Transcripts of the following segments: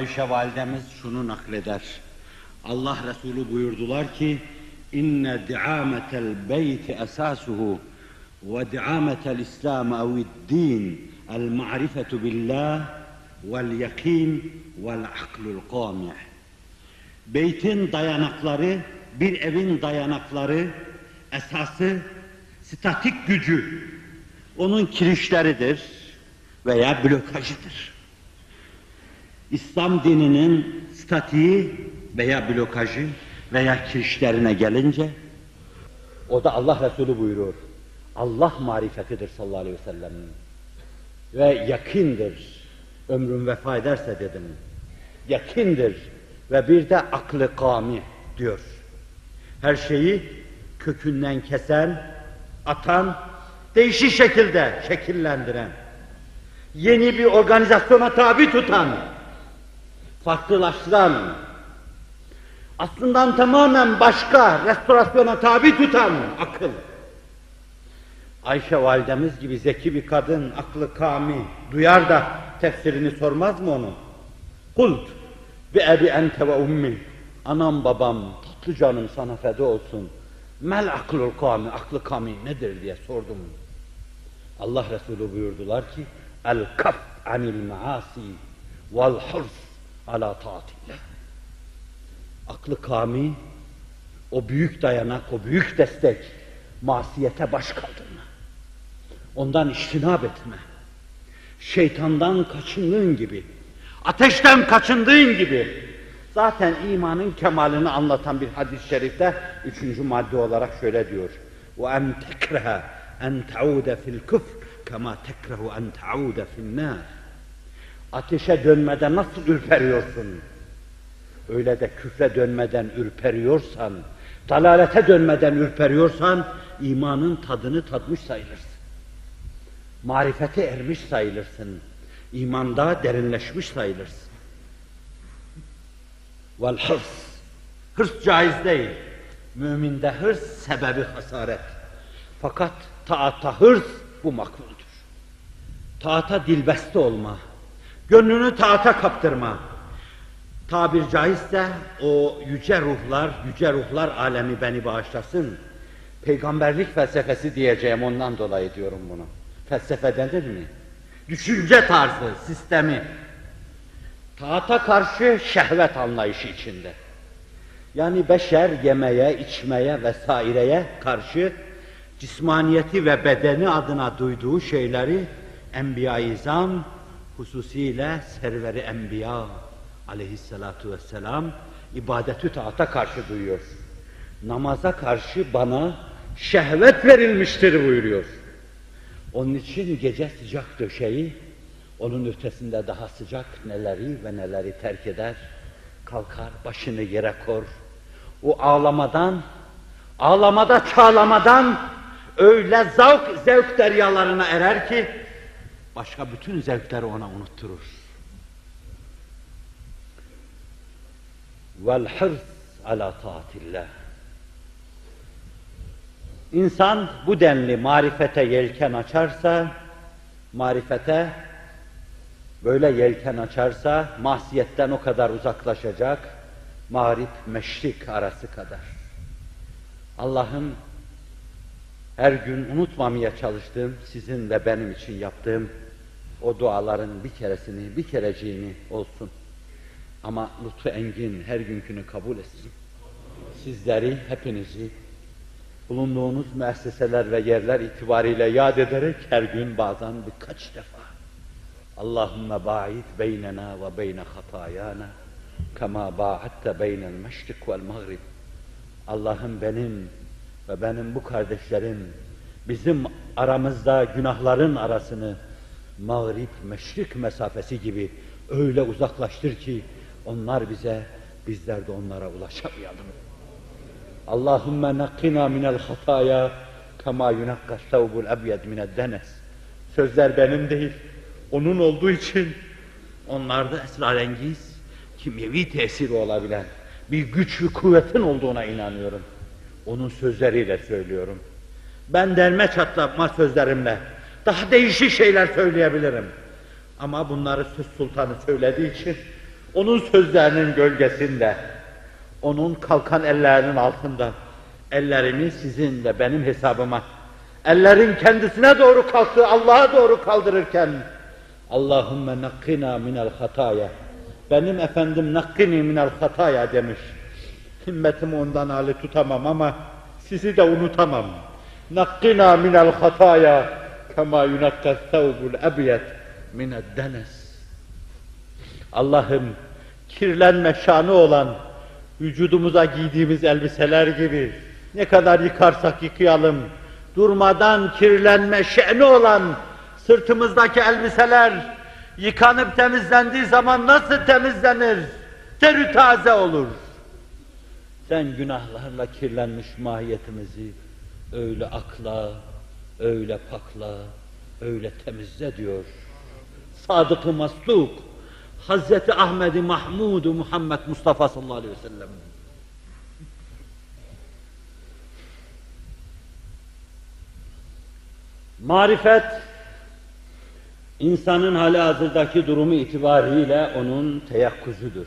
Ayşe validemiz şunu nakleder. Allah Resulü buyurdular ki inne di'ametel beyti esasuhu ve di'ametel İslam ev'd-din el ma'rifetu billah vel yakin vel aklul qami'. Beytin dayanakları, bir evin dayanakları, esası, statik gücü, onun kirişleridir veya blokajıdır. İslam dininin statiği veya blokajı veya kirişlerine gelince o da Allah Resulü buyuruyor. Allah marifetidir sallallahu aleyhi ve sellem. Ve yakindir. Ömrüm vefa ederse dedim. Yakindir. Ve bir de aklı kami diyor. Her şeyi kökünden kesen, atan, değişik şekilde şekillendiren, yeni bir organizasyona tabi tutan, farklılaştıran, aslında tamamen başka restorasyona tabi tutan akıl. Ayşe validemiz gibi zeki bir kadın, aklı kami, duyar da tefsirini sormaz mı onu? Kult, bi ebi ente ve ummi, anam babam, tatlı canım sana feda olsun. Mel aklul kami, aklı kami nedir diye sordum. Allah Resulü buyurdular ki, el kaf anil maasi vel hırs ala taatillah. Aklı kami, o büyük dayanak, o büyük destek, masiyete baş kaldırma. Ondan iştinab etme. Şeytandan kaçındığın gibi, ateşten kaçındığın gibi, zaten imanın kemalini anlatan bir hadis-i şerifte üçüncü madde olarak şöyle diyor. وَاَنْ تَكْرَهَ اَنْ تَعُودَ فِي الْكُفْرِ كَمَا تَكْرَهُ اَنْ تَعُودَ فِي النَّارِ Ateşe dönmede nasıl ürperiyorsun? Öyle de küfre dönmeden ürperiyorsan, dalalete dönmeden ürperiyorsan, imanın tadını tatmış sayılırsın. Marifete ermiş sayılırsın. İmanda derinleşmiş sayılırsın. Vel hırs. Hırs caiz değil. Müminde hırs sebebi hasaret. Fakat taatta hırs bu makbuldür. Taata dilbeste olma. Gönlünü taata kaptırma. Tabir caizse o yüce ruhlar, yüce ruhlar alemi beni bağışlasın. Peygamberlik felsefesi diyeceğim ondan dolayı diyorum bunu. Felsefe denir mi? Düşünce tarzı, sistemi. Taata karşı şehvet anlayışı içinde. Yani beşer yemeye, içmeye vesaireye karşı cismaniyeti ve bedeni adına duyduğu şeyleri Enbiya-i hususiyle serveri Enbiya aleyhissalatu vesselam ibadetü taata karşı duyuyor. Namaza karşı bana şehvet verilmiştir buyuruyor. Onun için gece sıcak döşeği, onun ötesinde daha sıcak neleri ve neleri terk eder, kalkar başını yere kor. O ağlamadan, ağlamada çağlamadan öyle zavk zevk deryalarına erer ki, başka bütün zevkleri ona unutturur. Vel hırs ala taatillah. İnsan bu denli marifete yelken açarsa, marifete böyle yelken açarsa, masiyetten o kadar uzaklaşacak, mağrip meşrik arası kadar. Allah'ım her gün unutmamaya çalıştığım, sizin ve benim için yaptığım o duaların bir keresini, bir kereciğini olsun. Ama lütfu engin her günkünü kabul etsin. Sizleri, hepinizi bulunduğunuz müesseseler ve yerler itibariyle yad ederek her gün bazen birkaç defa Allahümme ba'id beynena ve beyne hatayana kema ba'atte beynel meşrik vel mağrib Allah'ım benim ve benim bu kardeşlerim bizim aramızda günahların arasını mağrib meşrik mesafesi gibi öyle uzaklaştır ki onlar bize bizler de onlara ulaşamayalım. Allahümme nakkina minel hataya kema yunakkas sevbul ebyed mined denes. Sözler benim değil, onun olduğu için onlarda esrarengiz, kimyevi tesiri olabilen bir güç ve kuvvetin olduğuna inanıyorum. Onun sözleriyle söylüyorum. Ben derme çatlatma sözlerimle daha değişik şeyler söyleyebilirim. Ama bunları söz sultanı söylediği için onun sözlerinin gölgesinde, onun kalkan ellerinin altında, ellerimi sizin ve benim hesabıma, ellerin kendisine doğru kalktığı Allah'a doğru kaldırırken, Allahümme nakkina minel hataya, benim efendim nakkini minel hataya demiş. Himmetimi ondan hali tutamam ama sizi de unutamam. Nakkina minel hataya kema yunakkas thawbul ebyet mined denes. Allah'ım kirlenme şanı olan vücudumuza giydiğimiz elbiseler gibi ne kadar yıkarsak yıkayalım durmadan kirlenme şeni olan sırtımızdaki elbiseler yıkanıp temizlendiği zaman nasıl temizlenir? Terü taze olur. Sen günahlarla kirlenmiş mahiyetimizi öyle akla, öyle pakla, öyle temizle diyor. Sadık-ı Masluk, Hazreti Ahmed-i mahmud Muhammed Mustafa sallallahu aleyhi ve sellem. Marifet, insanın hali hazırdaki durumu itibariyle onun teyakkuzudur.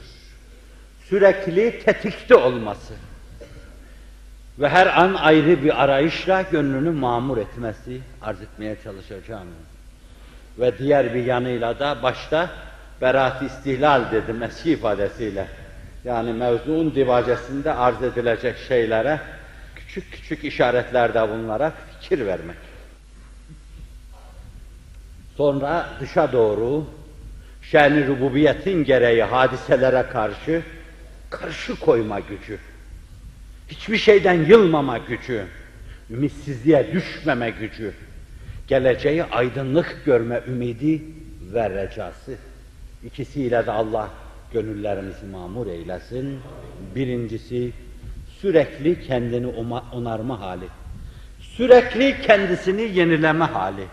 Sürekli tetikte olması ve her an ayrı bir arayışla gönlünü mamur etmesi arz etmeye çalışacağım. Ve diğer bir yanıyla da başta berat istihlal dedim eski ifadesiyle. Yani mevzuun divacesinde arz edilecek şeylere küçük küçük işaretlerde bulunarak fikir vermek. Sonra dışa doğru şen rububiyetin gereği hadiselere karşı karşı koyma gücü. Hiçbir şeyden yılmama gücü, ümitsizliğe düşmeme gücü, geleceği aydınlık görme ümidi ve recası. İkisiyle de Allah gönüllerimizi mamur eylesin. Birincisi sürekli kendini onarma hali. Sürekli kendisini yenileme hali.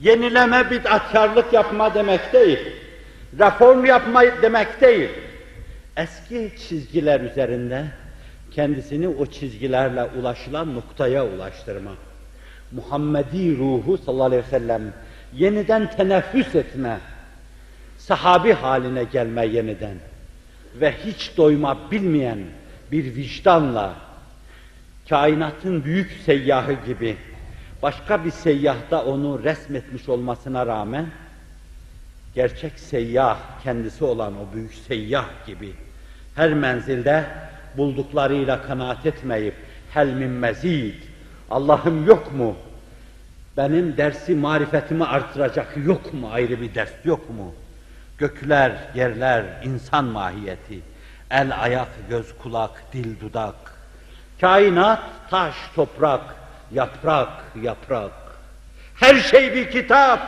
Yenileme bid'atkarlık yapma demek değil. Reform yapma demek değil. Eski çizgiler üzerinde kendisini o çizgilerle ulaşılan noktaya ulaştırma. Muhammedi ruhu sallallahu aleyhi ve sellem yeniden teneffüs etme, sahabi haline gelme yeniden ve hiç doyma bilmeyen bir vicdanla kainatın büyük seyyahı gibi başka bir seyyahta onu resmetmiş olmasına rağmen gerçek seyyah kendisi olan o büyük seyyah gibi her menzilde bulduklarıyla kanaat etmeyip hel min mezid Allah'ım yok mu? Benim dersi marifetimi artıracak yok mu? Ayrı bir ders yok mu? Gökler, yerler, insan mahiyeti, el, ayak, göz, kulak, dil, dudak, kainat, taş, toprak, yaprak, yaprak. Her şey bir kitap.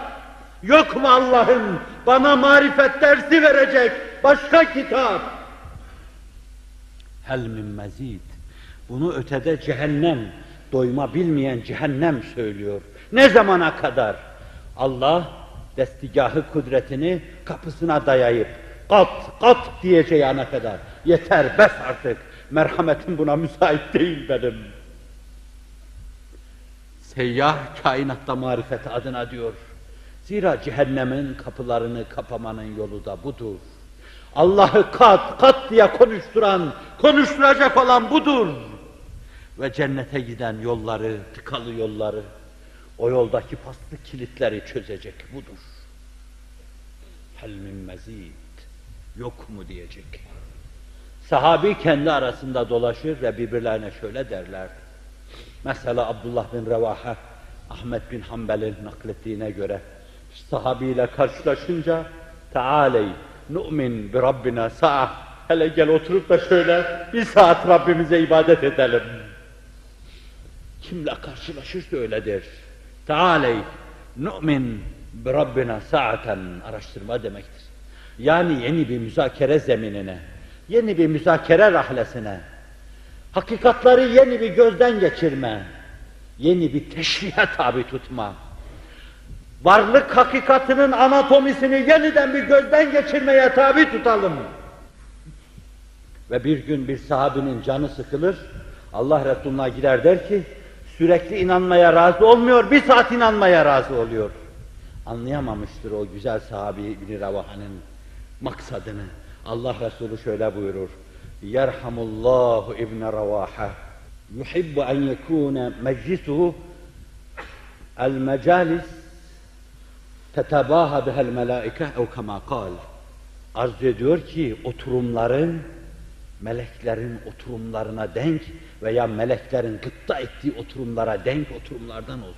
Yok mu Allah'ım bana marifet dersi verecek başka kitap? Hel min mezid. Bunu ötede cehennem, doyma bilmeyen cehennem söylüyor. Ne zamana kadar? Allah destigahı kudretini kapısına dayayıp kat kat diyeceği ana kadar. Yeter bes artık. Merhametim buna müsait değil benim. Seyyah kainatta marifet adına diyor. Zira cehennemin kapılarını kapamanın yolu da budur. Allah'ı kat kat diye konuşturan, konuşturacak olan budur. Ve cennete giden yolları, tıkalı yolları, o yoldaki paslı kilitleri çözecek budur. Hel min mezid, yok mu diyecek. Sahabi kendi arasında dolaşır ve birbirlerine şöyle derler. Mesela Abdullah bin Revaha, Ahmet bin Hanbel'in naklettiğine göre sahabiyle karşılaşınca Tealey nu'min bi Rabbina sa'a hele gel oturup da şöyle bir saat Rabbimize ibadet edelim. Kimle karşılaşırsa öyledir. Tealey nu'min bi Rabbina sa'aten araştırma demektir. Yani yeni bir müzakere zeminine, yeni bir müzakere rahlesine, hakikatları yeni bir gözden geçirme, yeni bir teşrihe tabi tutma, varlık hakikatinin anatomisini yeniden bir gözden geçirmeye tabi tutalım. Ve bir gün bir sahabinin canı sıkılır, Allah Resulü'ne gider der ki, sürekli inanmaya razı olmuyor, bir saat inanmaya razı oluyor. Anlayamamıştır o güzel sahabi İbn-i Ravaha'nın maksadını. Allah Resulü şöyle buyurur. Yerhamullahu İbn Ravaha. Yuhibbu en yekune meclisuhu el tetebaha bihel melaike ev kema kal. Arz ediyor ki oturumların meleklerin oturumlarına denk veya meleklerin gıpta ettiği oturumlara denk oturumlardan olsun.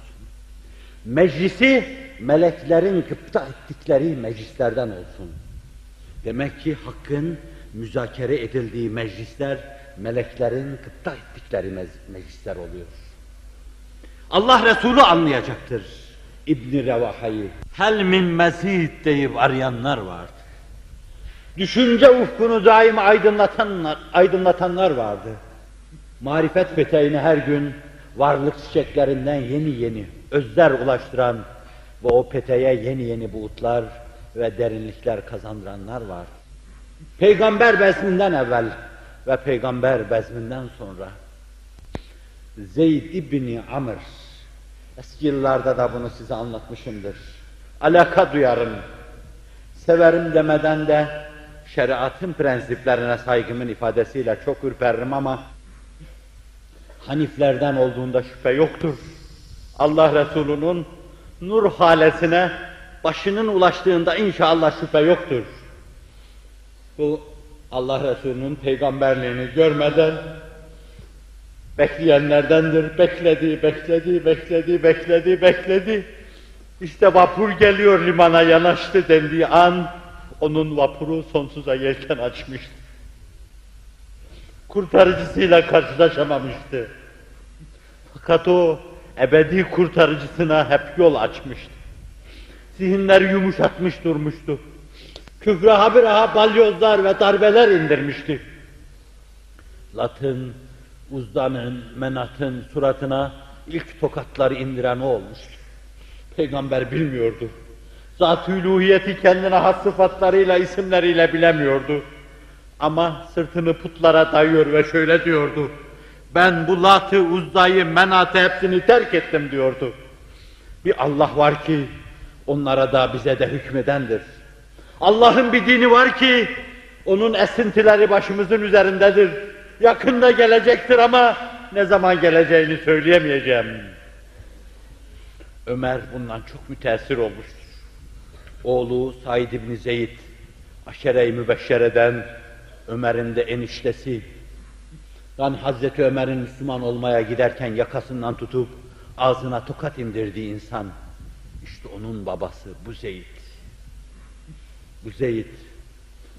Meclisi meleklerin gıpta ettikleri meclislerden olsun. Demek ki hakkın müzakere edildiği meclisler meleklerin gıpta ettikleri meclisler oluyor. Allah Resulü anlayacaktır İbn Revaha'yı. Hel min mezid deyip arayanlar vardı. Düşünce ufkunu daim aydınlatanlar, aydınlatanlar vardı. Marifet peteğini her gün varlık çiçeklerinden yeni yeni özler ulaştıran ve o peteğe yeni yeni buğutlar ve derinlikler kazandıranlar var. Peygamber bezminden evvel ve peygamber bezminden sonra Zeyd İbni Amr eski yıllarda da bunu size anlatmışımdır. Alaka duyarım. Severim demeden de şeriatın prensiplerine saygımın ifadesiyle çok ürperirim ama Haniflerden olduğunda şüphe yoktur. Allah Resulü'nün nur halesine başının ulaştığında inşallah şüphe yoktur. Bu Allah Resulü'nün peygamberliğini görmeden bekleyenlerdendir. Bekledi, bekledi, bekledi, bekledi, bekledi. İşte vapur geliyor limana yanaştı dendiği an onun vapuru sonsuza yelken açmıştı. Kurtarıcısıyla karşılaşamamıştı. Fakat o ebedi kurtarıcısına hep yol açmıştı. Zihinler yumuşatmış durmuştu. Küfre habire balyozlar ve darbeler indirmişti. Latın, Uzda'nın, Menat'ın suratına ilk tokatları indiren o olmuştu. Peygamber bilmiyordu. Zat-ı kendine has sıfatlarıyla, isimleriyle bilemiyordu. Ama sırtını putlara dayıyor ve şöyle diyordu. Ben bu Lat'ı, Uzda'yı, Menat'ı hepsini terk ettim diyordu. Bir Allah var ki onlara da bize de hükmedendir. Allah'ın bir dini var ki onun esintileri başımızın üzerindedir. Yakında gelecektir ama ne zaman geleceğini söyleyemeyeceğim. Ömer bundan çok müteessir olmuştur. Oğlu Said İbni Zeyd, aşere-i mübeşşereden Ömer'in de eniştesi, yani Hazreti Ömer'in Müslüman olmaya giderken yakasından tutup ağzına tokat indirdiği insan, işte onun babası bu Zeyd. Bu Zeyd,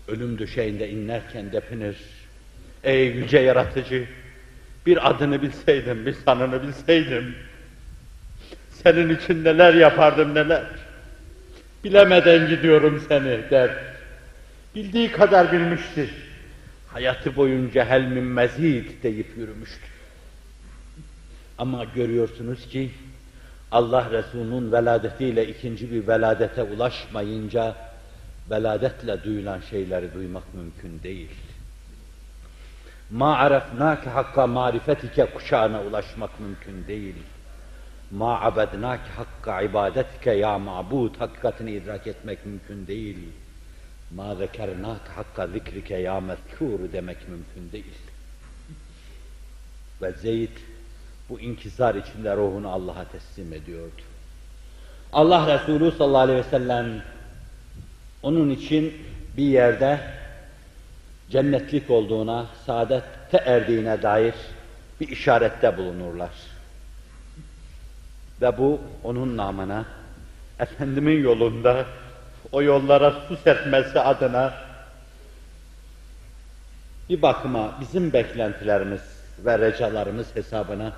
ölüm döşeğinde inlerken depinir. Ey yüce yaratıcı, bir adını bilseydim, bir sanını bilseydim, senin için neler yapardım neler. Bilemeden gidiyorum seni der. Bildiği kadar bilmiştir. Hayatı boyunca hel min mezid deyip yürümüştür. Ama görüyorsunuz ki Allah Resulü'nün veladetiyle ikinci bir veladete ulaşmayınca veladetle duyulan şeyleri duymak mümkün değil. Ma arafnake hakka marifetike kuşağına ulaşmak mümkün değil. Ma abednake hakka ibadetike ya ma'bud hakikatini idrak etmek mümkün değil. Ma zekernak hakka zikrike ya mezkur demek mümkün değil. Ve Zeyd bu inkisar içinde ruhunu Allah'a teslim ediyordu. Allah Resulü sallallahu aleyhi ve sellem onun için bir yerde cennetlik olduğuna, saadette erdiğine dair bir işarette bulunurlar. Ve bu onun namına, Efendimin yolunda o yollara su serpmesi adına bir bakıma bizim beklentilerimiz ve recalarımız hesabına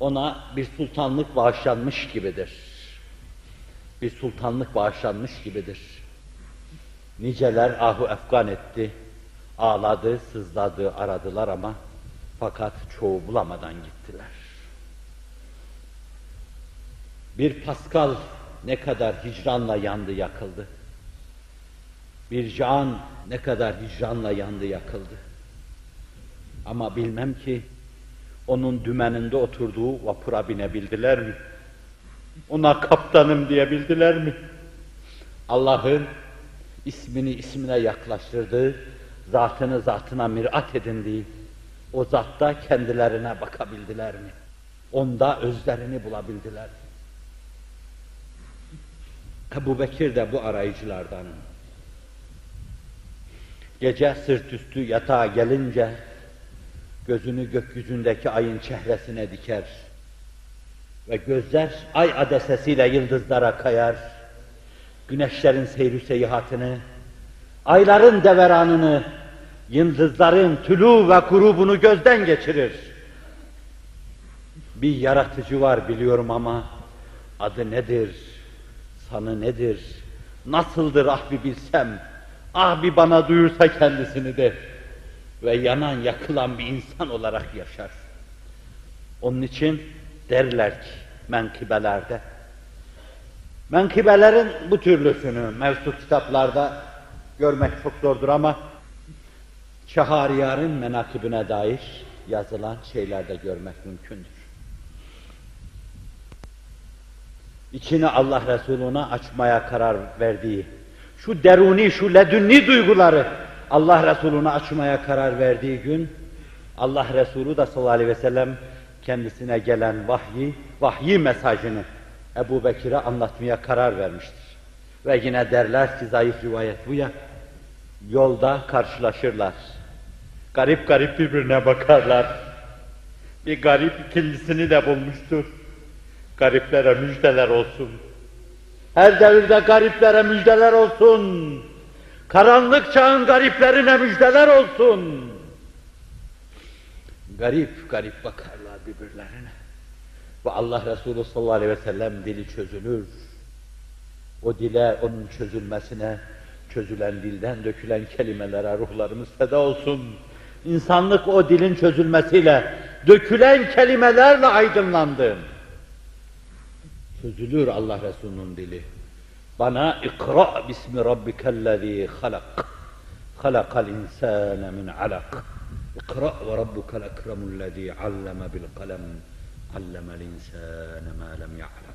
ona bir sultanlık bağışlanmış gibidir. Bir sultanlık bağışlanmış gibidir. Niceler ahu efgan etti, ağladı, sızladı, aradılar ama fakat çoğu bulamadan gittiler. Bir Pascal ne kadar hicranla yandı yakıldı. Bir can ne kadar hicranla yandı yakıldı. Ama bilmem ki onun dümeninde oturduğu vapura binebildiler mi? Ona kaptanım diyebildiler mi? Allah'ın ismini ismine yaklaştırdığı, zatını zatına mirat edindiği, o zatta kendilerine bakabildiler mi? Onda özlerini bulabildiler mi? Ebu Bekir de bu arayıcılardan. Gece sırt üstü yatağa gelince gözünü gökyüzündeki ayın çehresine diker ve gözler ay adesesiyle yıldızlara kayar, güneşlerin seyri seyahatini, ayların deveranını, yıldızların tülü ve grubunu gözden geçirir. Bir yaratıcı var biliyorum ama adı nedir, sanı nedir, nasıldır ah bir bilsem, ah bir bana duyursa kendisini de ve yanan yakılan bir insan olarak yaşar. Onun için derler ki menkıbelerde, menkıbelerin bu türlüsünü mevcut kitaplarda görmek çok zordur ama Şahariyar'ın menakibine dair yazılan şeylerde görmek mümkündür. İçini Allah Resulü'ne açmaya karar verdiği, şu deruni, şu ledünni duyguları Allah Resulü'ne açmaya karar verdiği gün, Allah Resulü de sallallahu aleyhi ve sellem kendisine gelen vahyi, vahyi mesajını Ebu Bekir'e anlatmaya karar vermiştir. Ve yine derler ki zayıf rivayet bu ya, yolda karşılaşırlar. Garip garip birbirine bakarlar. Bir garip ikincisini de bulmuştur. Gariplere müjdeler olsun. Her devirde gariplere müjdeler olsun. Karanlık çağın gariplerine müjdeler olsun. Garip garip bakarlar birbirlerine. Ve Allah Resulü sallallahu aleyhi ve sellem dili çözülür. O dile, onun çözülmesine, çözülen dilden dökülen kelimelere ruhlarımız feda olsun. İnsanlık o dilin çözülmesiyle, dökülen kelimelerle aydınlandı. Çözülür Allah Resulü'nün dili. Bana ikra bismi rabbikellezî halak. Halakal insâne min alak. İkra ve rabbukel ekremullezî alleme bil kalem. Allemel insâne mâ lem ya'lem.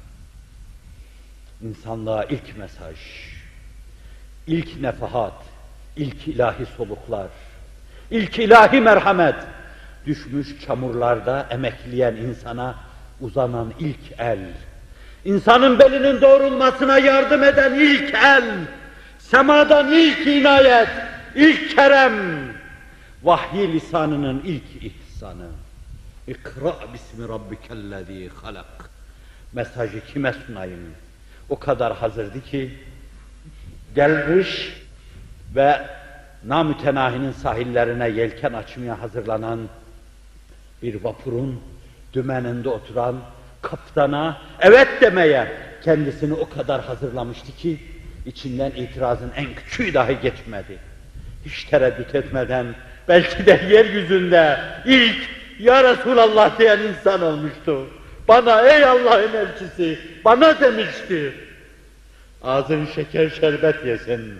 İnsanlığa ilk mesaj, ilk nefahat, ilk ilahi soluklar, ilk ilahi merhamet, düşmüş çamurlarda emekleyen insana uzanan ilk el, insanın belinin doğrulmasına yardım eden ilk el, semadan ilk inayet, ilk kerem, vahyi lisanının ilk ihsanı. İkra bismi rabbikellezî halak. Mesajı kime sunayım? O kadar hazırdı ki, gelmiş ve namütenahinin sahillerine yelken açmaya hazırlanan bir vapurun dümeninde oturan kaptana evet demeye kendisini o kadar hazırlamıştı ki içinden itirazın en küçüğü dahi geçmedi. Hiç tereddüt etmeden belki de yeryüzünde ilk Ya Resulallah diyen insan olmuştu. Bana ey Allah'ın elçisi bana demişti. Ağzın şeker şerbet yesin.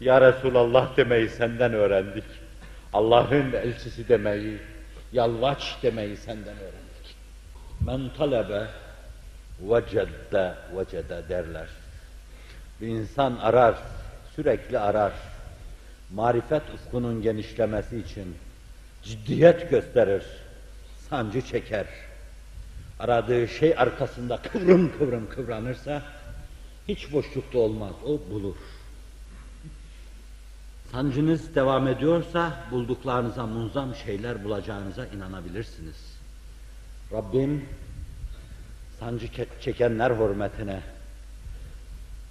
Ya Resulallah demeyi senden öğrendik. Allah'ın elçisi demeyi, yalvaç demeyi senden öğrendik. Men talebe vecedde vecede derler. Bir insan arar, sürekli arar. Marifet ufkunun genişlemesi için ciddiyet gösterir, sancı çeker. Aradığı şey arkasında kıvrım kıvrım kıvranırsa hiç boşlukta olmaz, o bulur. Sancınız devam ediyorsa bulduklarınıza munzam şeyler bulacağınıza inanabilirsiniz. Rabbim sancı çekenler hürmetine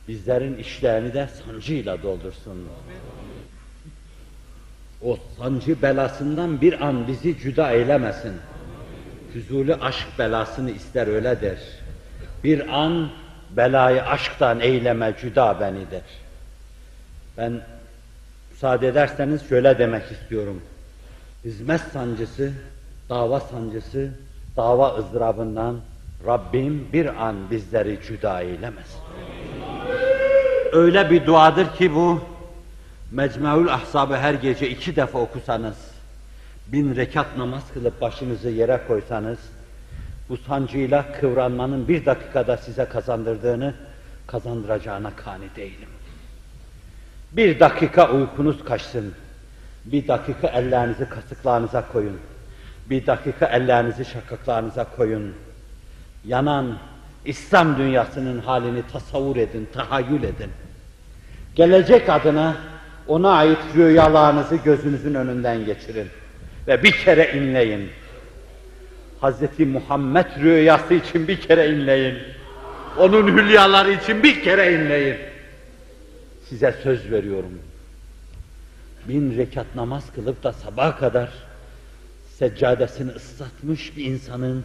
bizlerin işlerini de sancıyla doldursun. O sancı belasından bir an bizi cüda eylemesin. Füzuli aşk belasını ister öyle der. Bir an belayı aşktan eyleme cüda beni der. Ben müsaade ederseniz şöyle demek istiyorum. Hizmet sancısı, dava sancısı, dava ızdırabından Rabbim bir an bizleri cüda eylemesin. Öyle bir duadır ki bu, Mecmuül Ahzab'ı her gece iki defa okusanız, bin rekat namaz kılıp başınızı yere koysanız, bu sancıyla kıvranmanın bir dakikada size kazandırdığını, kazandıracağına kani değilim. Bir dakika uykunuz kaçsın. Bir dakika ellerinizi kasıklarınıza koyun. Bir dakika ellerinizi şakaklarınıza koyun. Yanan İslam dünyasının halini tasavvur edin, tahayyül edin. Gelecek adına ona ait rüyalarınızı gözünüzün önünden geçirin. Ve bir kere inleyin. Hazreti Muhammed rüyası için bir kere inleyin. Onun hülyaları için bir kere inleyin. Size söz veriyorum. Bin rekat namaz kılıp da sabaha kadar seccadesini ıslatmış bir insanın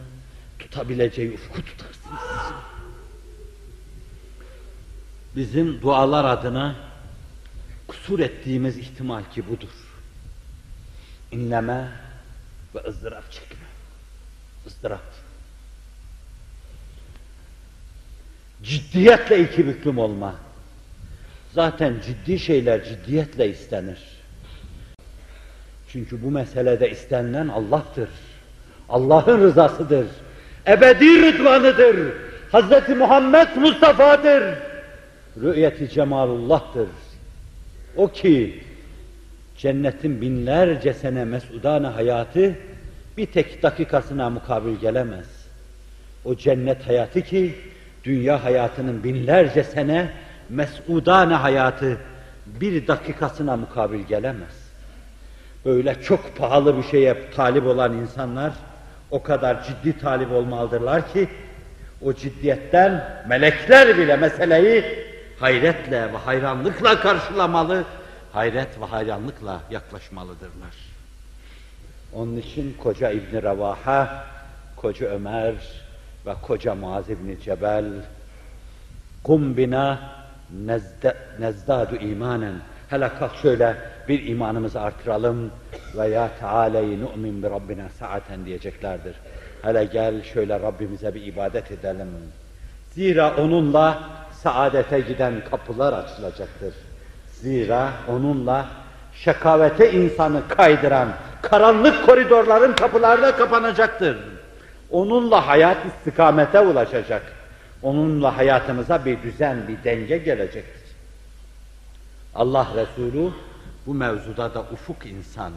tutabileceği ufku tutarsınız. Bizim dualar adına kusur ettiğimiz ihtimal ki budur. İnleme ve ızdırap çekme. ızdırap. Ciddiyetle iki büklüm olma. Zaten ciddi şeyler ciddiyetle istenir. Çünkü bu meselede istenilen Allah'tır. Allah'ın rızasıdır. Ebedi rıdvanıdır. Hz. Muhammed Mustafa'dır. Rü'yeti cemalullah'tır. O ki cennetin binlerce sene mesudane hayatı bir tek dakikasına mukabil gelemez. O cennet hayatı ki dünya hayatının binlerce sene mesudane hayatı bir dakikasına mukabil gelemez. Böyle çok pahalı bir şeye talip olan insanlar o kadar ciddi talip olmalıdırlar ki o ciddiyetten melekler bile meseleyi hayretle ve hayranlıkla karşılamalı, hayret ve hayranlıkla yaklaşmalıdırlar. Onun için koca İbn Revaha, koca Ömer ve koca Muaz İbn Cebel kum bina nezdadu imanen hele kalk şöyle bir imanımızı artıralım ve ya Teala'yı nu'min bi Rabbina saaten diyeceklerdir. Hele gel şöyle Rabbimize bir ibadet edelim. Zira onunla saadete giden kapılar açılacaktır. Zira onunla şakavete insanı kaydıran karanlık koridorların kapıları da kapanacaktır. Onunla hayat istikamete ulaşacak. Onunla hayatımıza bir düzen, bir denge gelecektir. Allah Resulü bu mevzuda da ufuk insan.